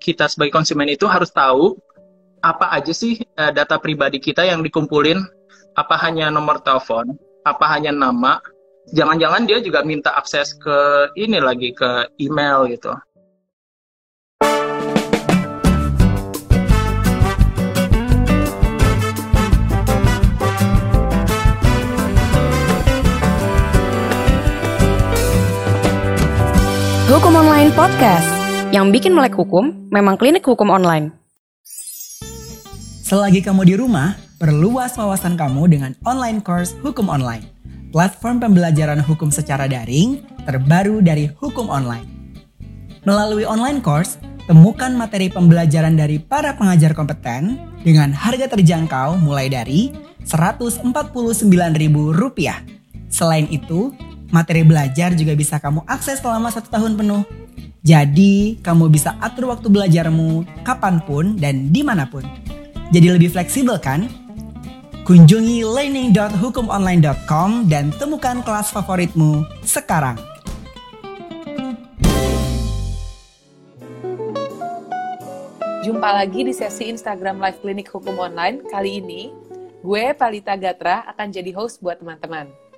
Kita sebagai konsumen itu harus tahu apa aja sih uh, data pribadi kita yang dikumpulin. Apa hanya nomor telepon, apa hanya nama. Jangan-jangan dia juga minta akses ke ini lagi ke email gitu. Hukum Online Podcast. Yang bikin melek hukum memang klinik hukum online. Selagi kamu di rumah, perluas wawasan kamu dengan online course Hukum Online. Platform pembelajaran hukum secara daring terbaru dari Hukum Online. Melalui online course, temukan materi pembelajaran dari para pengajar kompeten dengan harga terjangkau mulai dari Rp149.000. Selain itu, materi belajar juga bisa kamu akses selama satu tahun penuh. Jadi, kamu bisa atur waktu belajarmu kapan pun dan di mana pun. Jadi lebih fleksibel kan? Kunjungi learning.hukumonline.com dan temukan kelas favoritmu sekarang. Jumpa lagi di sesi Instagram Live Klinik Hukum Online. Kali ini, gue Palita Gatra akan jadi host buat teman-teman.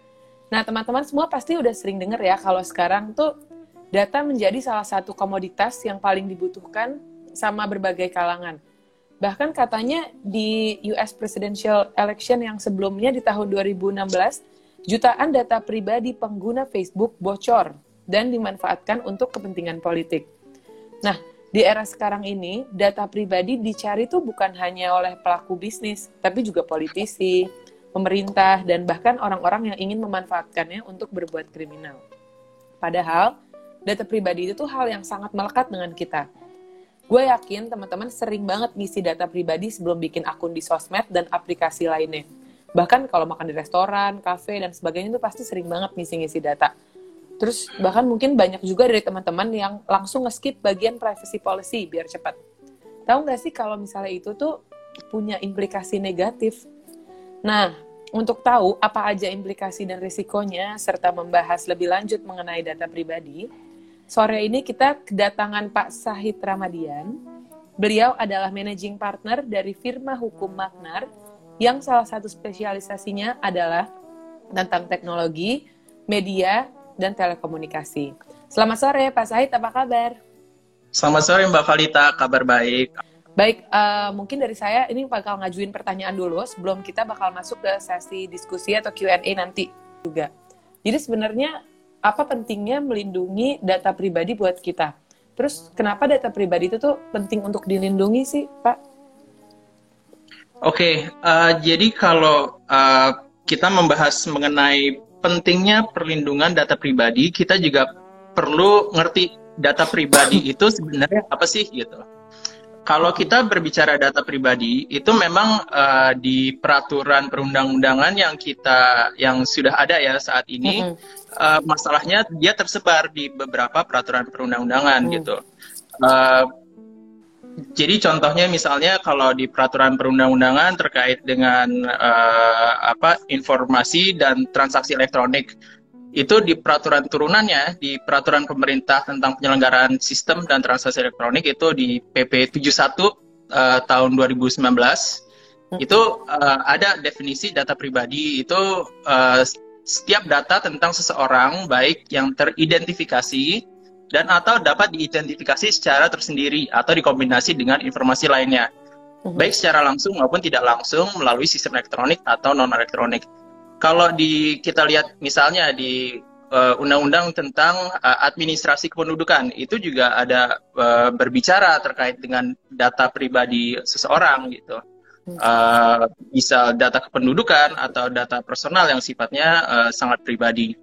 Nah, teman-teman semua pasti udah sering denger ya kalau sekarang tuh data menjadi salah satu komoditas yang paling dibutuhkan sama berbagai kalangan Bahkan katanya di US presidential election yang sebelumnya di tahun 2016, jutaan data pribadi pengguna Facebook bocor dan dimanfaatkan untuk kepentingan politik. Nah, di era sekarang ini, data pribadi dicari tuh bukan hanya oleh pelaku bisnis, tapi juga politisi, pemerintah, dan bahkan orang-orang yang ingin memanfaatkannya untuk berbuat kriminal. Padahal, data pribadi itu tuh hal yang sangat melekat dengan kita gue yakin teman-teman sering banget ngisi data pribadi sebelum bikin akun di sosmed dan aplikasi lainnya. Bahkan kalau makan di restoran, kafe, dan sebagainya itu pasti sering banget ngisi-ngisi data. Terus bahkan mungkin banyak juga dari teman-teman yang langsung nge-skip bagian privacy policy biar cepat. Tahu nggak sih kalau misalnya itu tuh punya implikasi negatif? Nah, untuk tahu apa aja implikasi dan risikonya, serta membahas lebih lanjut mengenai data pribadi, Sore ini kita kedatangan Pak Sahid Ramadian. Beliau adalah managing partner dari firma hukum Magnar yang salah satu spesialisasinya adalah tentang teknologi, media, dan telekomunikasi. Selamat sore Pak Sahid, apa kabar? Selamat sore Mbak Valita, kabar baik. Baik, uh, mungkin dari saya ini bakal ngajuin pertanyaan dulu sebelum kita bakal masuk ke sesi diskusi atau Q&A nanti juga. Jadi sebenarnya apa pentingnya melindungi data pribadi buat kita. Terus kenapa data pribadi itu tuh penting untuk dilindungi sih, Pak? Oke, okay, uh, eh, jadi kalau uh, kita membahas mengenai pentingnya perlindungan data pribadi, kita juga perlu ngerti data pribadi itu sebenarnya apa sih gitu. Kalau kita berbicara data pribadi, itu memang uh, di peraturan perundang-undangan yang kita yang sudah ada ya saat ini, mm -hmm. uh, masalahnya dia tersebar di beberapa peraturan perundang-undangan mm. gitu. Uh, jadi contohnya misalnya kalau di peraturan perundang-undangan terkait dengan uh, apa informasi dan transaksi elektronik itu di peraturan turunannya di peraturan pemerintah tentang penyelenggaraan sistem dan transaksi elektronik itu di PP 71 uh, tahun 2019 hmm. itu uh, ada definisi data pribadi itu uh, setiap data tentang seseorang baik yang teridentifikasi dan atau dapat diidentifikasi secara tersendiri atau dikombinasi dengan informasi lainnya hmm. baik secara langsung maupun tidak langsung melalui sistem elektronik atau non elektronik kalau di kita lihat misalnya di uh, undang-undang tentang uh, administrasi kependudukan itu juga ada uh, berbicara terkait dengan data pribadi seseorang gitu. Uh, bisa data kependudukan atau data personal yang sifatnya uh, sangat pribadi.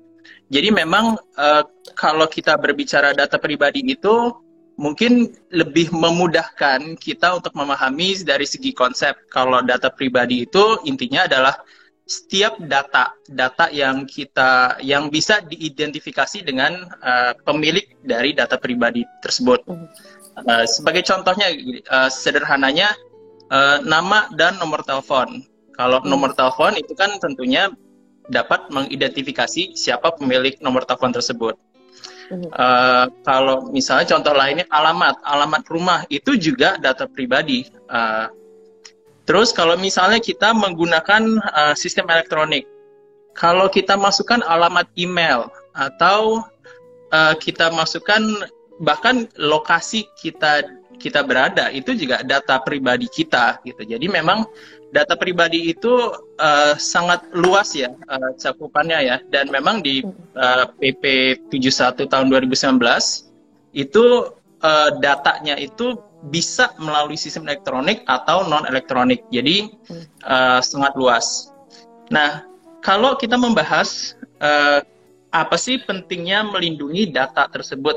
Jadi memang uh, kalau kita berbicara data pribadi itu mungkin lebih memudahkan kita untuk memahami dari segi konsep kalau data pribadi itu intinya adalah setiap data data yang kita yang bisa diidentifikasi dengan uh, pemilik dari data pribadi tersebut. Uh, sebagai contohnya uh, sederhananya uh, nama dan nomor telepon. Kalau hmm. nomor telepon itu kan tentunya dapat mengidentifikasi siapa pemilik nomor telepon tersebut. Uh, kalau misalnya contoh lainnya alamat, alamat rumah itu juga data pribadi. Uh, terus kalau misalnya kita menggunakan uh, sistem elektronik, kalau kita masukkan alamat email atau uh, kita masukkan bahkan lokasi kita kita berada itu juga data pribadi kita gitu. Jadi memang data pribadi itu uh, sangat luas ya uh, cakupannya ya dan memang di uh, PP 71 tahun 2019 itu uh, datanya itu bisa melalui sistem elektronik atau non elektronik jadi uh, sangat luas. Nah kalau kita membahas uh, apa sih pentingnya melindungi data tersebut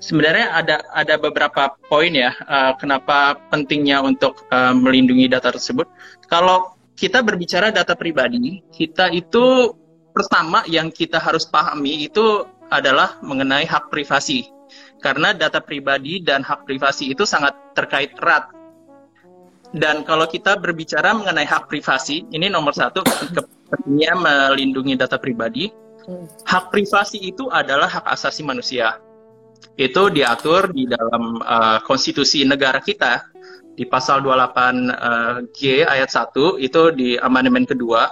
sebenarnya ada ada beberapa poin ya uh, kenapa pentingnya untuk uh, melindungi data tersebut. Kalau kita berbicara data pribadi, kita itu pertama yang kita harus pahami itu adalah mengenai hak privasi. Karena data pribadi dan hak privasi itu sangat terkait erat. Dan kalau kita berbicara mengenai hak privasi, ini nomor satu, pentingnya melindungi data pribadi. Hak privasi itu adalah hak asasi manusia itu diatur di dalam uh, konstitusi negara kita di pasal 28 uh, G ayat 1 itu di amandemen kedua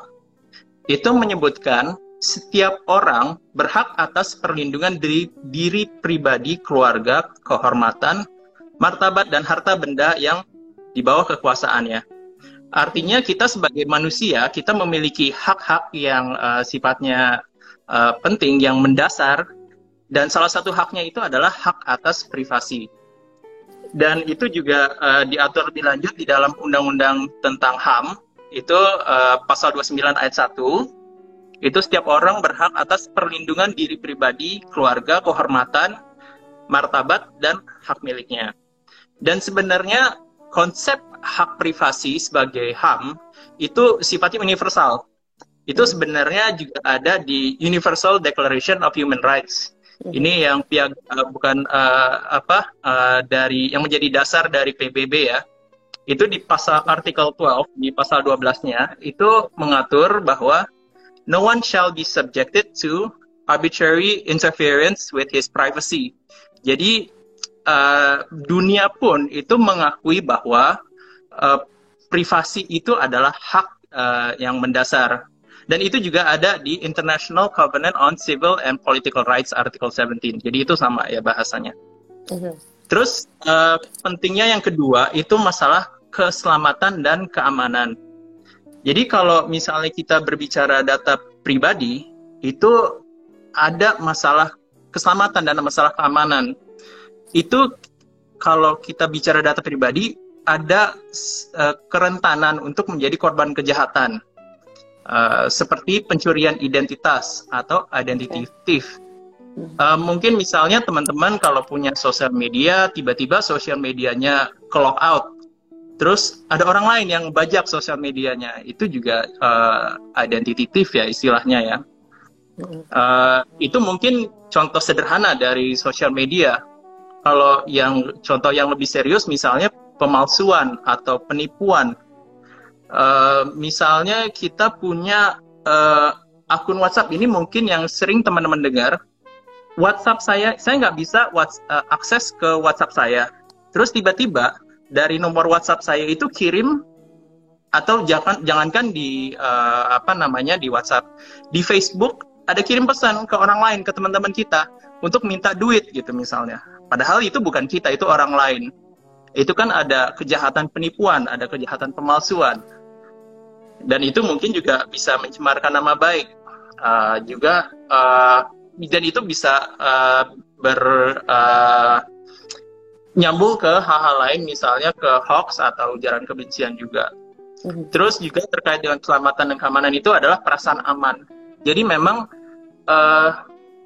itu menyebutkan setiap orang berhak atas perlindungan diri, diri pribadi, keluarga, kehormatan, martabat dan harta benda yang di bawah kekuasaannya. Artinya kita sebagai manusia kita memiliki hak-hak yang uh, sifatnya uh, penting yang mendasar dan salah satu haknya itu adalah hak atas privasi. Dan itu juga uh, diatur lebih lanjut di dalam Undang-Undang tentang HAM, itu uh, pasal 29 ayat 1, itu setiap orang berhak atas perlindungan diri pribadi, keluarga, kehormatan, martabat, dan hak miliknya. Dan sebenarnya konsep hak privasi sebagai HAM itu sifatnya universal. Itu sebenarnya juga ada di Universal Declaration of Human Rights ini yang piag uh, bukan uh, apa uh, dari yang menjadi dasar dari PBB ya. Itu di pasal artikel 12 di pasal 12-nya itu mengatur bahwa no one shall be subjected to arbitrary interference with his privacy. Jadi uh, dunia pun itu mengakui bahwa uh, privasi itu adalah hak uh, yang mendasar dan itu juga ada di International Covenant on Civil and Political Rights Article 17. Jadi itu sama ya bahasanya. Uh-huh. Terus uh, pentingnya yang kedua itu masalah keselamatan dan keamanan. Jadi kalau misalnya kita berbicara data pribadi, itu ada masalah keselamatan dan masalah keamanan. Itu kalau kita bicara data pribadi, ada uh, kerentanan untuk menjadi korban kejahatan uh, seperti pencurian identitas atau identity thief. Uh, mungkin misalnya teman-teman kalau punya sosial media, tiba-tiba sosial medianya ke lock out, terus ada orang lain yang bajak sosial medianya, itu juga uh, identity thief ya istilahnya ya. Uh, itu mungkin contoh sederhana dari sosial media. Kalau yang contoh yang lebih serius misalnya pemalsuan atau penipuan Uh, misalnya kita punya uh, akun WhatsApp ini mungkin yang sering teman-teman dengar. WhatsApp saya, saya nggak bisa uh, akses ke WhatsApp saya. Terus tiba-tiba dari nomor WhatsApp saya itu kirim atau jangan jangankan di uh, apa namanya di WhatsApp, di Facebook ada kirim pesan ke orang lain ke teman-teman kita untuk minta duit gitu misalnya. Padahal itu bukan kita, itu orang lain. Itu kan ada kejahatan penipuan, ada kejahatan pemalsuan, dan itu mungkin juga bisa mencemarkan nama baik uh, juga uh, dan itu bisa uh, ber uh, nyambung ke hal-hal lain misalnya ke hoax atau ujaran kebencian juga. Hmm. Terus juga terkait dengan keselamatan dan keamanan itu adalah perasaan aman. Jadi memang uh,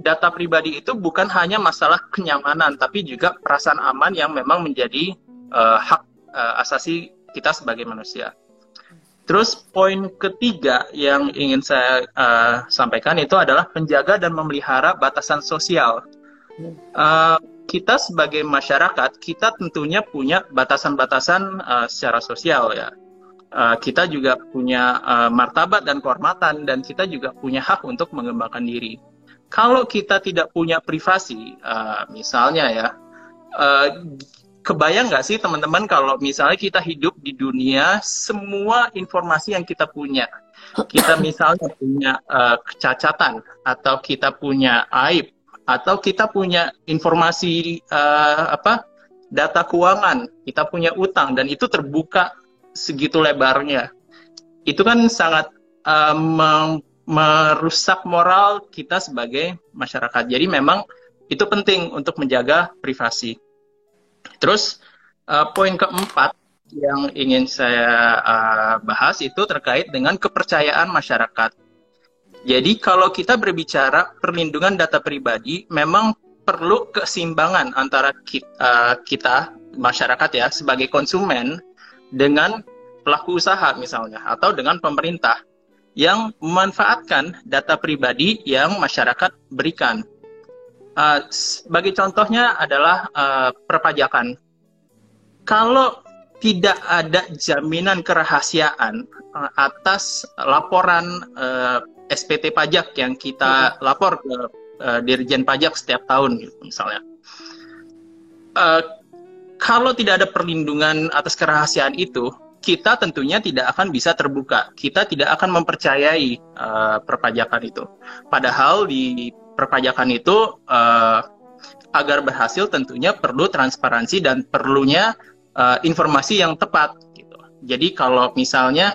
data pribadi itu bukan hanya masalah kenyamanan, tapi juga perasaan aman yang memang menjadi uh, hak uh, asasi kita sebagai manusia. Terus poin ketiga yang ingin saya uh, sampaikan itu adalah menjaga dan memelihara batasan sosial. Uh, kita sebagai masyarakat kita tentunya punya batasan-batasan uh, secara sosial ya. uh, kita juga punya uh, martabat dan kehormatan dan kita juga punya hak untuk mengembangkan diri. Kalau kita tidak punya privasi, uh, misalnya ya, uh, kebayang nggak sih teman-teman kalau misalnya kita hidup di dunia semua informasi yang kita punya kita misalnya punya uh, kecacatan atau kita punya aib atau kita punya informasi uh, apa data keuangan kita punya utang dan itu terbuka segitu lebarnya. Itu kan sangat uh, merusak moral kita sebagai masyarakat. Jadi memang itu penting untuk menjaga privasi. Terus uh, poin keempat yang ingin saya uh, bahas itu terkait dengan kepercayaan masyarakat. Jadi kalau kita berbicara perlindungan data pribadi, memang perlu keseimbangan antara kita, uh, kita masyarakat ya sebagai konsumen dengan pelaku usaha misalnya atau dengan pemerintah yang memanfaatkan data pribadi yang masyarakat berikan. Uh, sebagai contohnya adalah uh, perpajakan. Kalau tidak ada jaminan kerahasiaan atas laporan SPT pajak yang kita lapor ke uh, Dirjen Pajak setiap tahun, gitu, misalnya. Uh, kalau tidak ada perlindungan atas kerahasiaan itu, kita tentunya tidak akan bisa terbuka. Kita tidak akan mempercayai uh, perpajakan itu. Padahal di perpajakan itu uh, agar berhasil tentunya perlu transparansi dan perlunya uh, informasi yang tepat. Gitu. Jadi kalau misalnya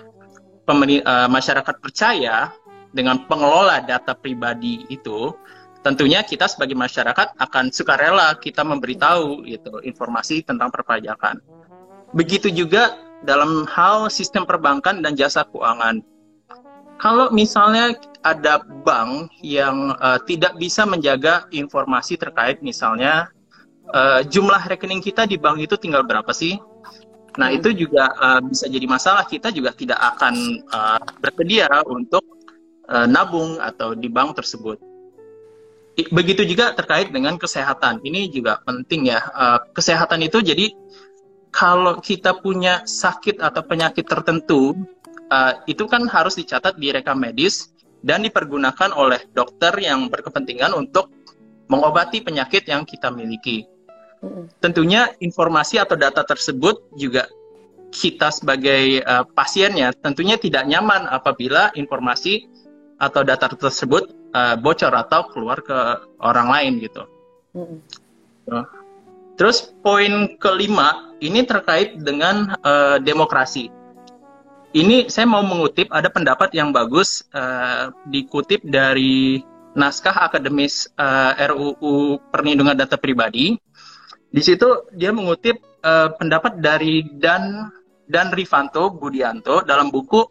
uh, masyarakat percaya dengan pengelola data pribadi itu, tentunya kita sebagai masyarakat akan sukarela kita memberitahu gitu informasi tentang perpajakan. Begitu juga dalam hal sistem perbankan dan jasa keuangan. Kalau misalnya ada bank yang uh, tidak bisa menjaga informasi terkait misalnya uh, jumlah rekening kita di bank itu tinggal berapa sih? Nah itu juga uh, bisa jadi masalah. Kita juga tidak akan uh, bersedia untuk uh, nabung atau di bank tersebut. Begitu juga terkait dengan kesehatan. Ini juga penting ya. Uh, kesehatan itu jadi kalau kita punya sakit atau penyakit tertentu, uh, itu kan harus dicatat di rekam medis dan dipergunakan oleh dokter yang berkepentingan untuk mengobati penyakit yang kita miliki. Tentunya informasi atau data tersebut juga kita sebagai uh, pasiennya tentunya tidak nyaman apabila informasi atau data tersebut uh, bocor atau keluar ke orang lain gitu. Mm. Terus poin kelima ini terkait dengan uh, demokrasi ini saya mau mengutip ada pendapat yang bagus uh, dikutip dari naskah akademis uh, RUU Perlindungan Data Pribadi. Di situ dia mengutip uh, pendapat dari Dan Dan Rivanto Budianto dalam buku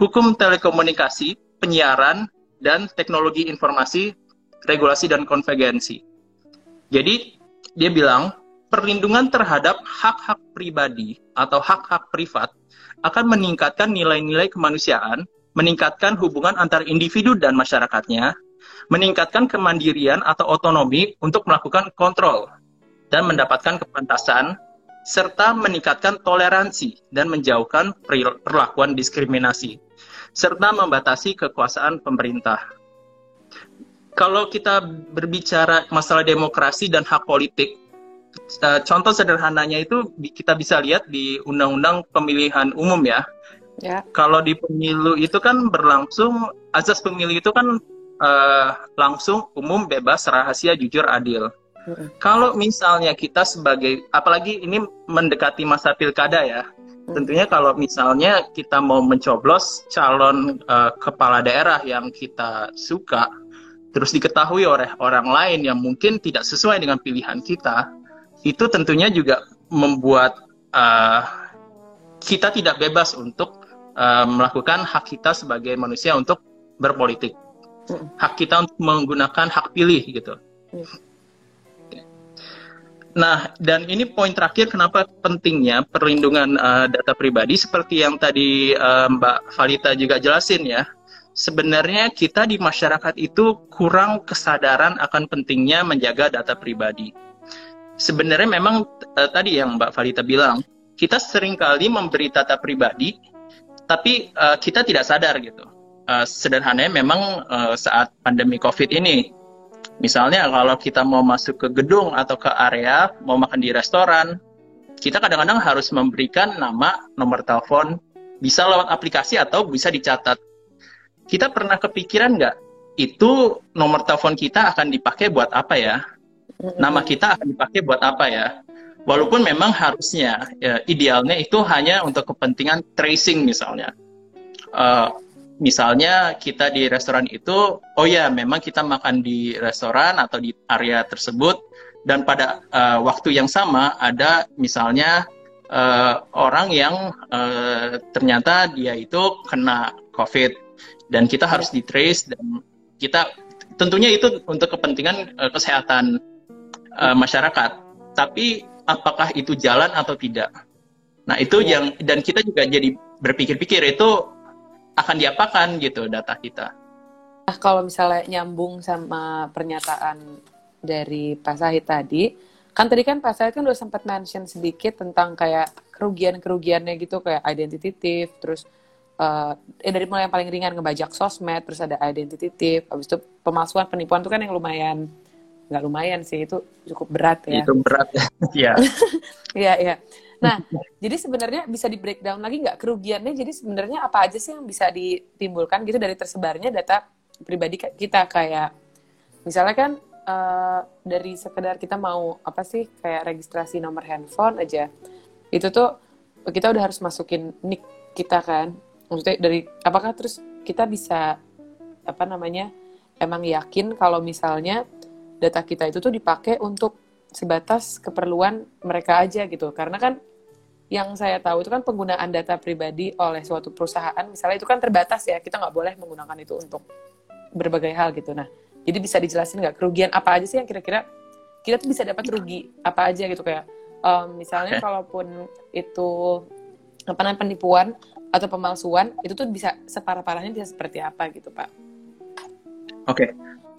Hukum Telekomunikasi, Penyiaran dan Teknologi Informasi, Regulasi dan Konvergensi. Jadi dia bilang perlindungan terhadap hak-hak pribadi atau hak-hak privat akan meningkatkan nilai-nilai kemanusiaan, meningkatkan hubungan antar individu dan masyarakatnya, meningkatkan kemandirian atau otonomi untuk melakukan kontrol dan mendapatkan kepantasan, serta meningkatkan toleransi dan menjauhkan perlakuan diskriminasi, serta membatasi kekuasaan pemerintah. Kalau kita berbicara masalah demokrasi dan hak politik, contoh sederhananya itu kita bisa lihat di undang-undang pemilihan umum ya. Ya. Kalau di pemilu itu kan berlangsung azas pemilu itu kan uh, langsung umum bebas rahasia jujur adil. Kalau misalnya kita sebagai apalagi ini mendekati masa pilkada ya. Hmm. Tentunya kalau misalnya kita mau mencoblos calon uh, kepala daerah yang kita suka terus diketahui oleh orang lain yang mungkin tidak sesuai dengan pilihan kita, itu tentunya juga membuat uh, kita tidak bebas untuk uh, melakukan hak kita sebagai manusia untuk berpolitik. Hak kita untuk menggunakan hak pilih gitu. Nah, dan ini poin terakhir kenapa pentingnya perlindungan uh, data pribadi seperti yang tadi uh, Mbak Valita juga jelasin ya. Sebenarnya kita di masyarakat itu kurang kesadaran akan pentingnya menjaga data pribadi sebenarnya memang uh, tadi yang Mbak Valita bilang, kita sering kali memberi data pribadi tapi uh, kita tidak sadar gitu. Uh, sederhananya memang uh, saat pandemi COVID ini, misalnya kalau kita mau masuk ke gedung atau ke area, mau makan di restoran, kita kadang-kadang harus memberikan nama, nomor telepon, bisa lewat aplikasi atau bisa dicatat. Kita pernah kepikiran nggak itu nomor telepon kita akan dipakai buat apa ya? Nama kita akan dipakai buat apa ya? Walaupun memang harusnya ya, idealnya itu hanya untuk kepentingan tracing misalnya. Uh, misalnya kita di restoran itu, oh ya memang kita makan di restoran atau di area tersebut dan pada uh, waktu yang sama ada misalnya uh, orang yang uh, ternyata dia itu kena COVID dan kita harus di trace dan kita tentunya itu untuk kepentingan uh, kesehatan uh, masyarakat. Tapi apakah itu jalan atau tidak? Nah itu ya. yang dan kita juga jadi berpikir-pikir itu akan diapakan gitu data kita. Nah kalau misalnya nyambung sama pernyataan dari Pak Sahid tadi, kan tadi kan Pak Sahid kan udah sempat mention sedikit tentang kayak kerugian-kerugiannya gitu kayak identity thief, terus uh, eh dari mulai yang paling ringan ngebajak sosmed terus ada identity thief habis itu pemalsuan penipuan itu kan yang lumayan nggak lumayan sih itu cukup berat ya. Itu berat ya. Iya iya nah jadi sebenarnya bisa di breakdown lagi nggak kerugiannya? Jadi sebenarnya apa aja sih yang bisa ditimbulkan gitu dari tersebarnya data pribadi kita? Kayak misalnya kan uh, dari sekedar kita mau apa sih kayak registrasi nomor handphone aja itu tuh kita udah harus masukin nick kita kan? Maksudnya dari apakah terus kita bisa apa namanya emang yakin kalau misalnya data kita itu tuh dipakai untuk sebatas keperluan mereka aja gitu? Karena kan yang saya tahu itu kan penggunaan data pribadi oleh suatu perusahaan misalnya itu kan terbatas ya kita nggak boleh menggunakan itu untuk berbagai hal gitu nah jadi bisa dijelasin nggak kerugian apa aja sih yang kira-kira kita tuh bisa dapat rugi apa aja gitu kayak um, misalnya okay. kalaupun itu apa namanya penipuan atau pemalsuan itu tuh bisa separah-parahnya bisa seperti apa gitu pak? Oke, okay.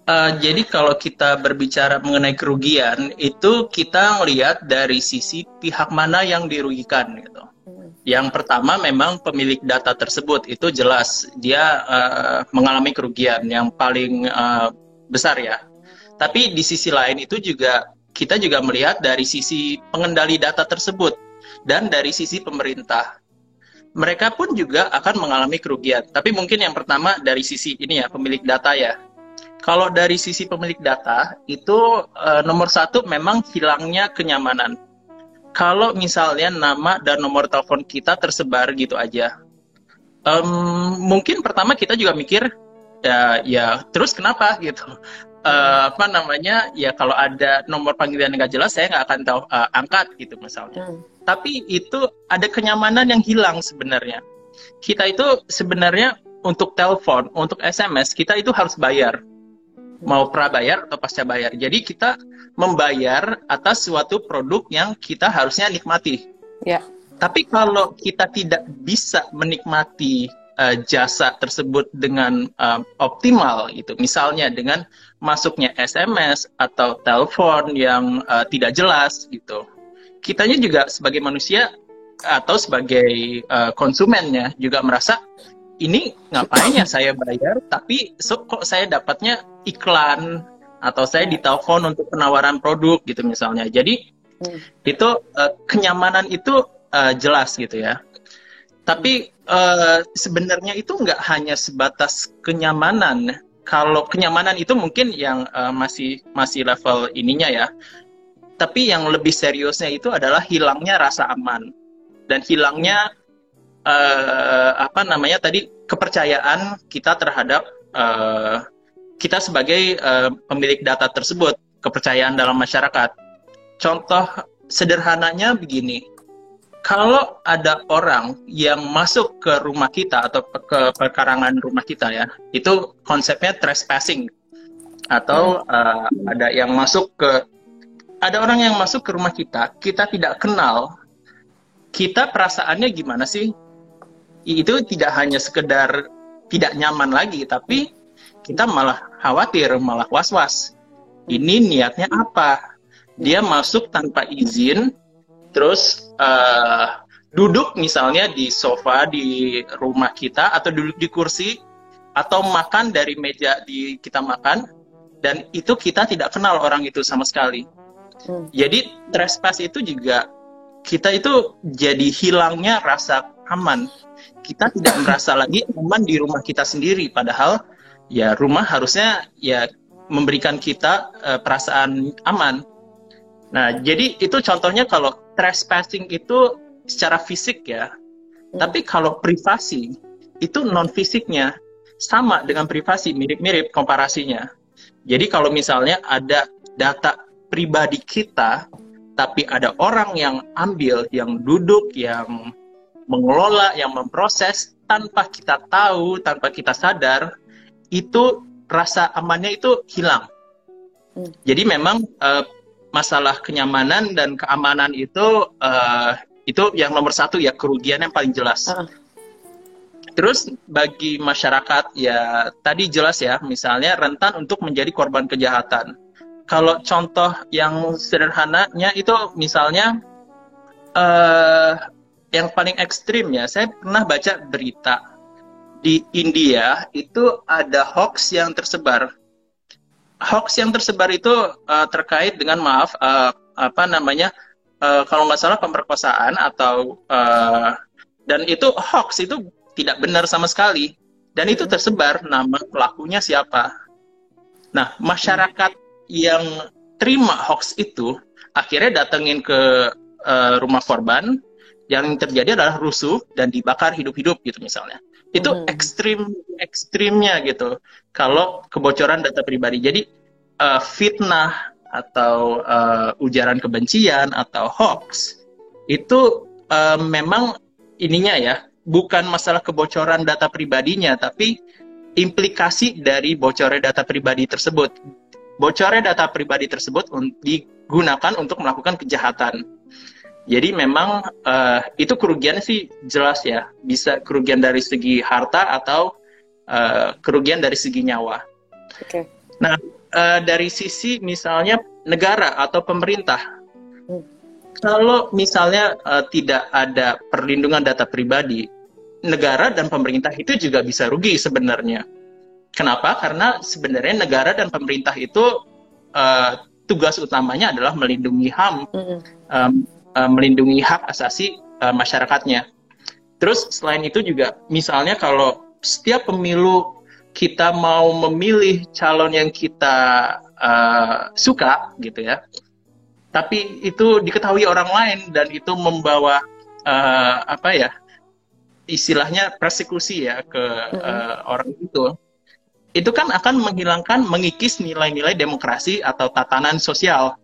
Uh, jadi kalau kita berbicara mengenai kerugian itu kita melihat dari sisi pihak mana yang dirugikan gitu. Yang pertama memang pemilik data tersebut itu jelas dia uh, mengalami kerugian yang paling uh, besar ya. Tapi di sisi lain itu juga kita juga melihat dari sisi pengendali data tersebut dan dari sisi pemerintah mereka pun juga akan mengalami kerugian. Tapi mungkin yang pertama dari sisi ini ya pemilik data ya. Kalau dari sisi pemilik data itu uh, nomor satu memang hilangnya kenyamanan. Kalau misalnya nama dan nomor telepon kita tersebar gitu aja, um, mungkin pertama kita juga mikir ya, ya terus kenapa gitu. Uh, apa namanya ya kalau ada nomor panggilan yang nggak jelas saya nggak akan tahu uh, angkat gitu misalnya. Hmm tapi itu ada kenyamanan yang hilang sebenarnya. Kita itu sebenarnya untuk telepon, untuk SMS, kita itu harus bayar. Mau prabayar atau pasca bayar. Jadi kita membayar atas suatu produk yang kita harusnya nikmati. Ya. Tapi kalau kita tidak bisa menikmati uh, jasa tersebut dengan uh, optimal itu misalnya dengan masuknya SMS atau telepon yang uh, tidak jelas gitu kitanya juga sebagai manusia atau sebagai uh, konsumennya juga merasa ini ngapain ya saya bayar tapi so, kok saya dapatnya iklan atau saya ditelepon untuk penawaran produk gitu misalnya. Jadi hmm. itu uh, kenyamanan itu uh, jelas gitu ya. Tapi uh, sebenarnya itu nggak hanya sebatas kenyamanan. Kalau kenyamanan itu mungkin yang uh, masih masih level ininya ya. Tapi yang lebih seriusnya itu adalah hilangnya rasa aman. Dan hilangnya uh, apa namanya tadi kepercayaan kita terhadap uh, kita sebagai uh, pemilik data tersebut, kepercayaan dalam masyarakat. Contoh sederhananya begini, kalau ada orang yang masuk ke rumah kita atau ke perkarangan rumah kita ya, itu konsepnya trespassing atau uh, ada yang masuk ke ada orang yang masuk ke rumah kita, kita tidak kenal, kita perasaannya gimana sih? Itu tidak hanya sekedar tidak nyaman lagi, tapi kita malah khawatir, malah was-was. Ini niatnya apa? Dia masuk tanpa izin, terus uh, duduk misalnya di sofa di rumah kita atau duduk di kursi atau makan dari meja di kita makan dan itu kita tidak kenal orang itu sama sekali. Hmm. Jadi trespass itu juga kita itu jadi hilangnya rasa aman. Kita tidak merasa lagi aman di rumah kita sendiri padahal ya rumah harusnya ya memberikan kita uh, perasaan aman. Nah, jadi itu contohnya kalau trespassing itu secara fisik ya. Hmm. Tapi kalau privasi itu non fisiknya sama dengan privasi, mirip-mirip komparasinya. Jadi kalau misalnya ada data pribadi kita tapi ada orang yang ambil, yang duduk, yang mengelola, yang memproses tanpa kita tahu, tanpa kita sadar, itu rasa amannya itu hilang. Hmm. Jadi memang uh, masalah kenyamanan dan keamanan itu uh, itu yang nomor satu ya kerugian yang paling jelas. Uh. Terus bagi masyarakat ya tadi jelas ya misalnya rentan untuk menjadi korban kejahatan. Kalau contoh yang sederhananya itu misalnya uh, yang paling ekstrim ya saya pernah baca berita di India itu ada hoax yang tersebar. Hoax yang tersebar itu uh, terkait dengan maaf uh, apa namanya uh, kalau nggak salah pemerkosaan atau uh, dan itu hoax itu tidak benar sama sekali dan itu tersebar nama pelakunya siapa. Nah masyarakat yang terima hoax itu akhirnya datengin ke uh, rumah korban yang terjadi adalah rusuh dan dibakar hidup-hidup gitu misalnya. Itu hmm. ekstrim ekstrimnya gitu. Kalau kebocoran data pribadi. Jadi uh, fitnah atau uh, ujaran kebencian atau hoax itu uh, memang ininya ya bukan masalah kebocoran data pribadinya tapi implikasi dari bocornya data pribadi tersebut. Bocornya data pribadi tersebut digunakan untuk melakukan kejahatan jadi memang uh, itu kerugian sih jelas ya, bisa kerugian dari segi harta atau uh, kerugian dari segi nyawa. Okay. Nah, uh, dari sisi misalnya negara atau pemerintah, hmm. kalau misalnya uh, tidak ada perlindungan data pribadi, negara dan pemerintah itu juga bisa rugi sebenarnya. Kenapa? Karena sebenarnya negara dan pemerintah itu uh, tugas utamanya adalah melindungi HAM. -hmm. um, uh, melindungi hak asasi uh, masyarakatnya. Terus selain itu juga misalnya kalau setiap pemilu kita mau memilih calon yang kita uh, suka gitu ya, tapi itu diketahui orang lain dan itu membawa uh, apa ya istilahnya persekusi ya ke uh, orang itu, itu kan akan menghilangkan mengikis nilai-nilai demokrasi atau tatanan sosial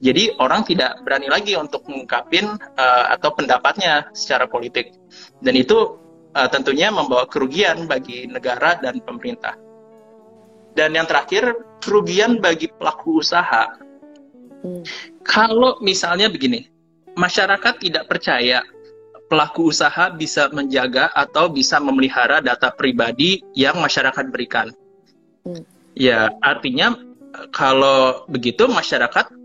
jadi orang tidak berani lagi untuk mengungkapin uh, atau pendapatnya secara politik. Dan itu uh, tentunya membawa kerugian bagi negara dan pemerintah. Dan yang terakhir, kerugian bagi pelaku usaha. Hmm. Kalau misalnya begini, masyarakat tidak percaya pelaku usaha bisa menjaga atau bisa memelihara data pribadi yang masyarakat berikan. Hmm. Ya, artinya kalau begitu masyarakat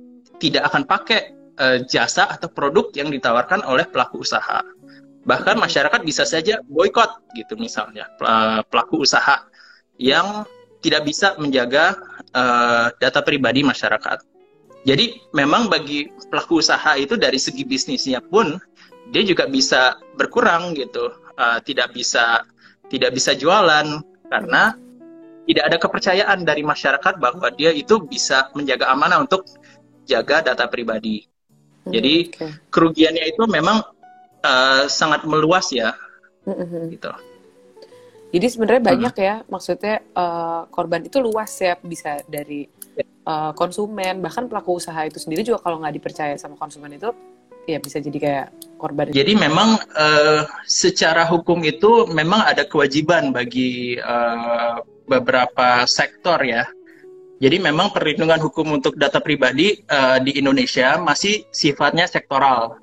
tidak akan pakai uh, jasa atau produk yang ditawarkan oleh pelaku usaha. Bahkan masyarakat bisa saja boykot gitu misalnya pelaku usaha yang tidak bisa menjaga uh, data pribadi masyarakat. Jadi memang bagi pelaku usaha itu dari segi bisnisnya pun dia juga bisa berkurang gitu, uh, tidak bisa tidak bisa jualan karena tidak ada kepercayaan dari masyarakat bahwa dia itu bisa menjaga amanah untuk jaga data pribadi. Hmm, Jadi okay. kerugiannya itu memang uh, sangat meluas ya, mm-hmm. gitu. Jadi sebenarnya hmm. banyak ya, maksudnya uh, korban itu luas ya, bisa dari uh, konsumen, bahkan pelaku usaha itu sendiri juga kalau nggak dipercaya sama konsumen itu, ya bisa jadi kayak korban. Jadi memang uh, secara hukum itu memang ada kewajiban bagi uh, beberapa sektor ya jadi memang perlindungan hukum untuk data pribadi uh, di Indonesia masih sifatnya sektoral.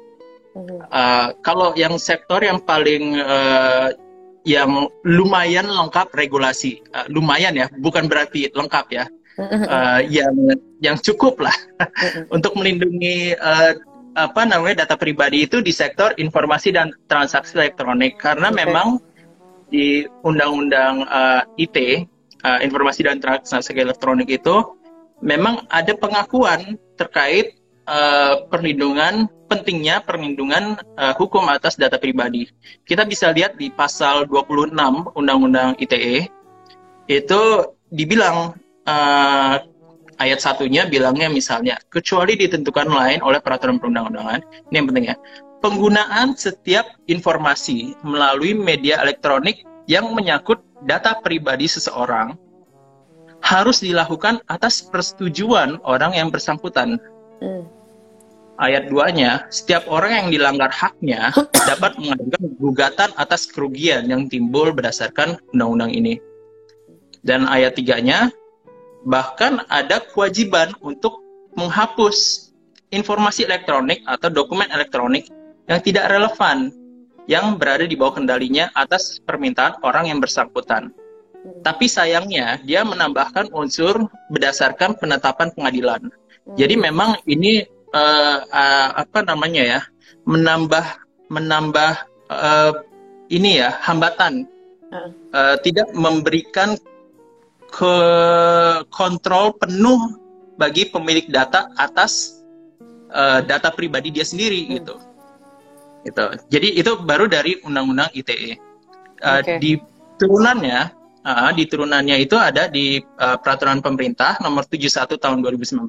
Uh, kalau yang sektor yang paling uh, yang lumayan lengkap regulasi, uh, lumayan ya, bukan berarti lengkap ya, uh, yang yang cukup lah. Untuk melindungi uh, apa namanya data pribadi itu di sektor informasi dan transaksi elektronik. Karena Oke. memang di undang-undang uh, IT uh, informasi dan transaksi elektronik itu memang ada pengakuan terkait uh, perlindungan pentingnya perlindungan uh, hukum atas data pribadi. Kita bisa lihat di pasal 26 Undang-Undang ITE itu dibilang uh, ayat satunya bilangnya misalnya kecuali ditentukan lain oleh peraturan perundang-undangan ini yang penting ya penggunaan setiap informasi melalui media elektronik yang menyangkut data pribadi seseorang harus dilakukan atas persetujuan orang yang bersangkutan Hmm. ayat 2-nya, setiap orang yang dilanggar haknya dapat mengajukan gugatan atas kerugian yang timbul berdasarkan undang-undang ini. Dan ayat 3-nya, bahkan ada kewajiban untuk menghapus informasi elektronik atau dokumen elektronik yang tidak relevan yang berada di bawah kendalinya atas permintaan orang yang bersangkutan. Tapi sayangnya dia menambahkan unsur berdasarkan penetapan pengadilan. Jadi memang ini eh, eh, apa namanya ya menambah menambah eh, ini ya hambatan. Eh, tidak memberikan ke kontrol penuh bagi pemilik data atas eh, data pribadi dia sendiri Hmm. gitu. Gitu. Jadi itu baru dari undang-undang ITE. Eh, Oke. Di turunannya ah, di turunannya itu ada di eh, peraturan pemerintah nomor 71 tahun 2019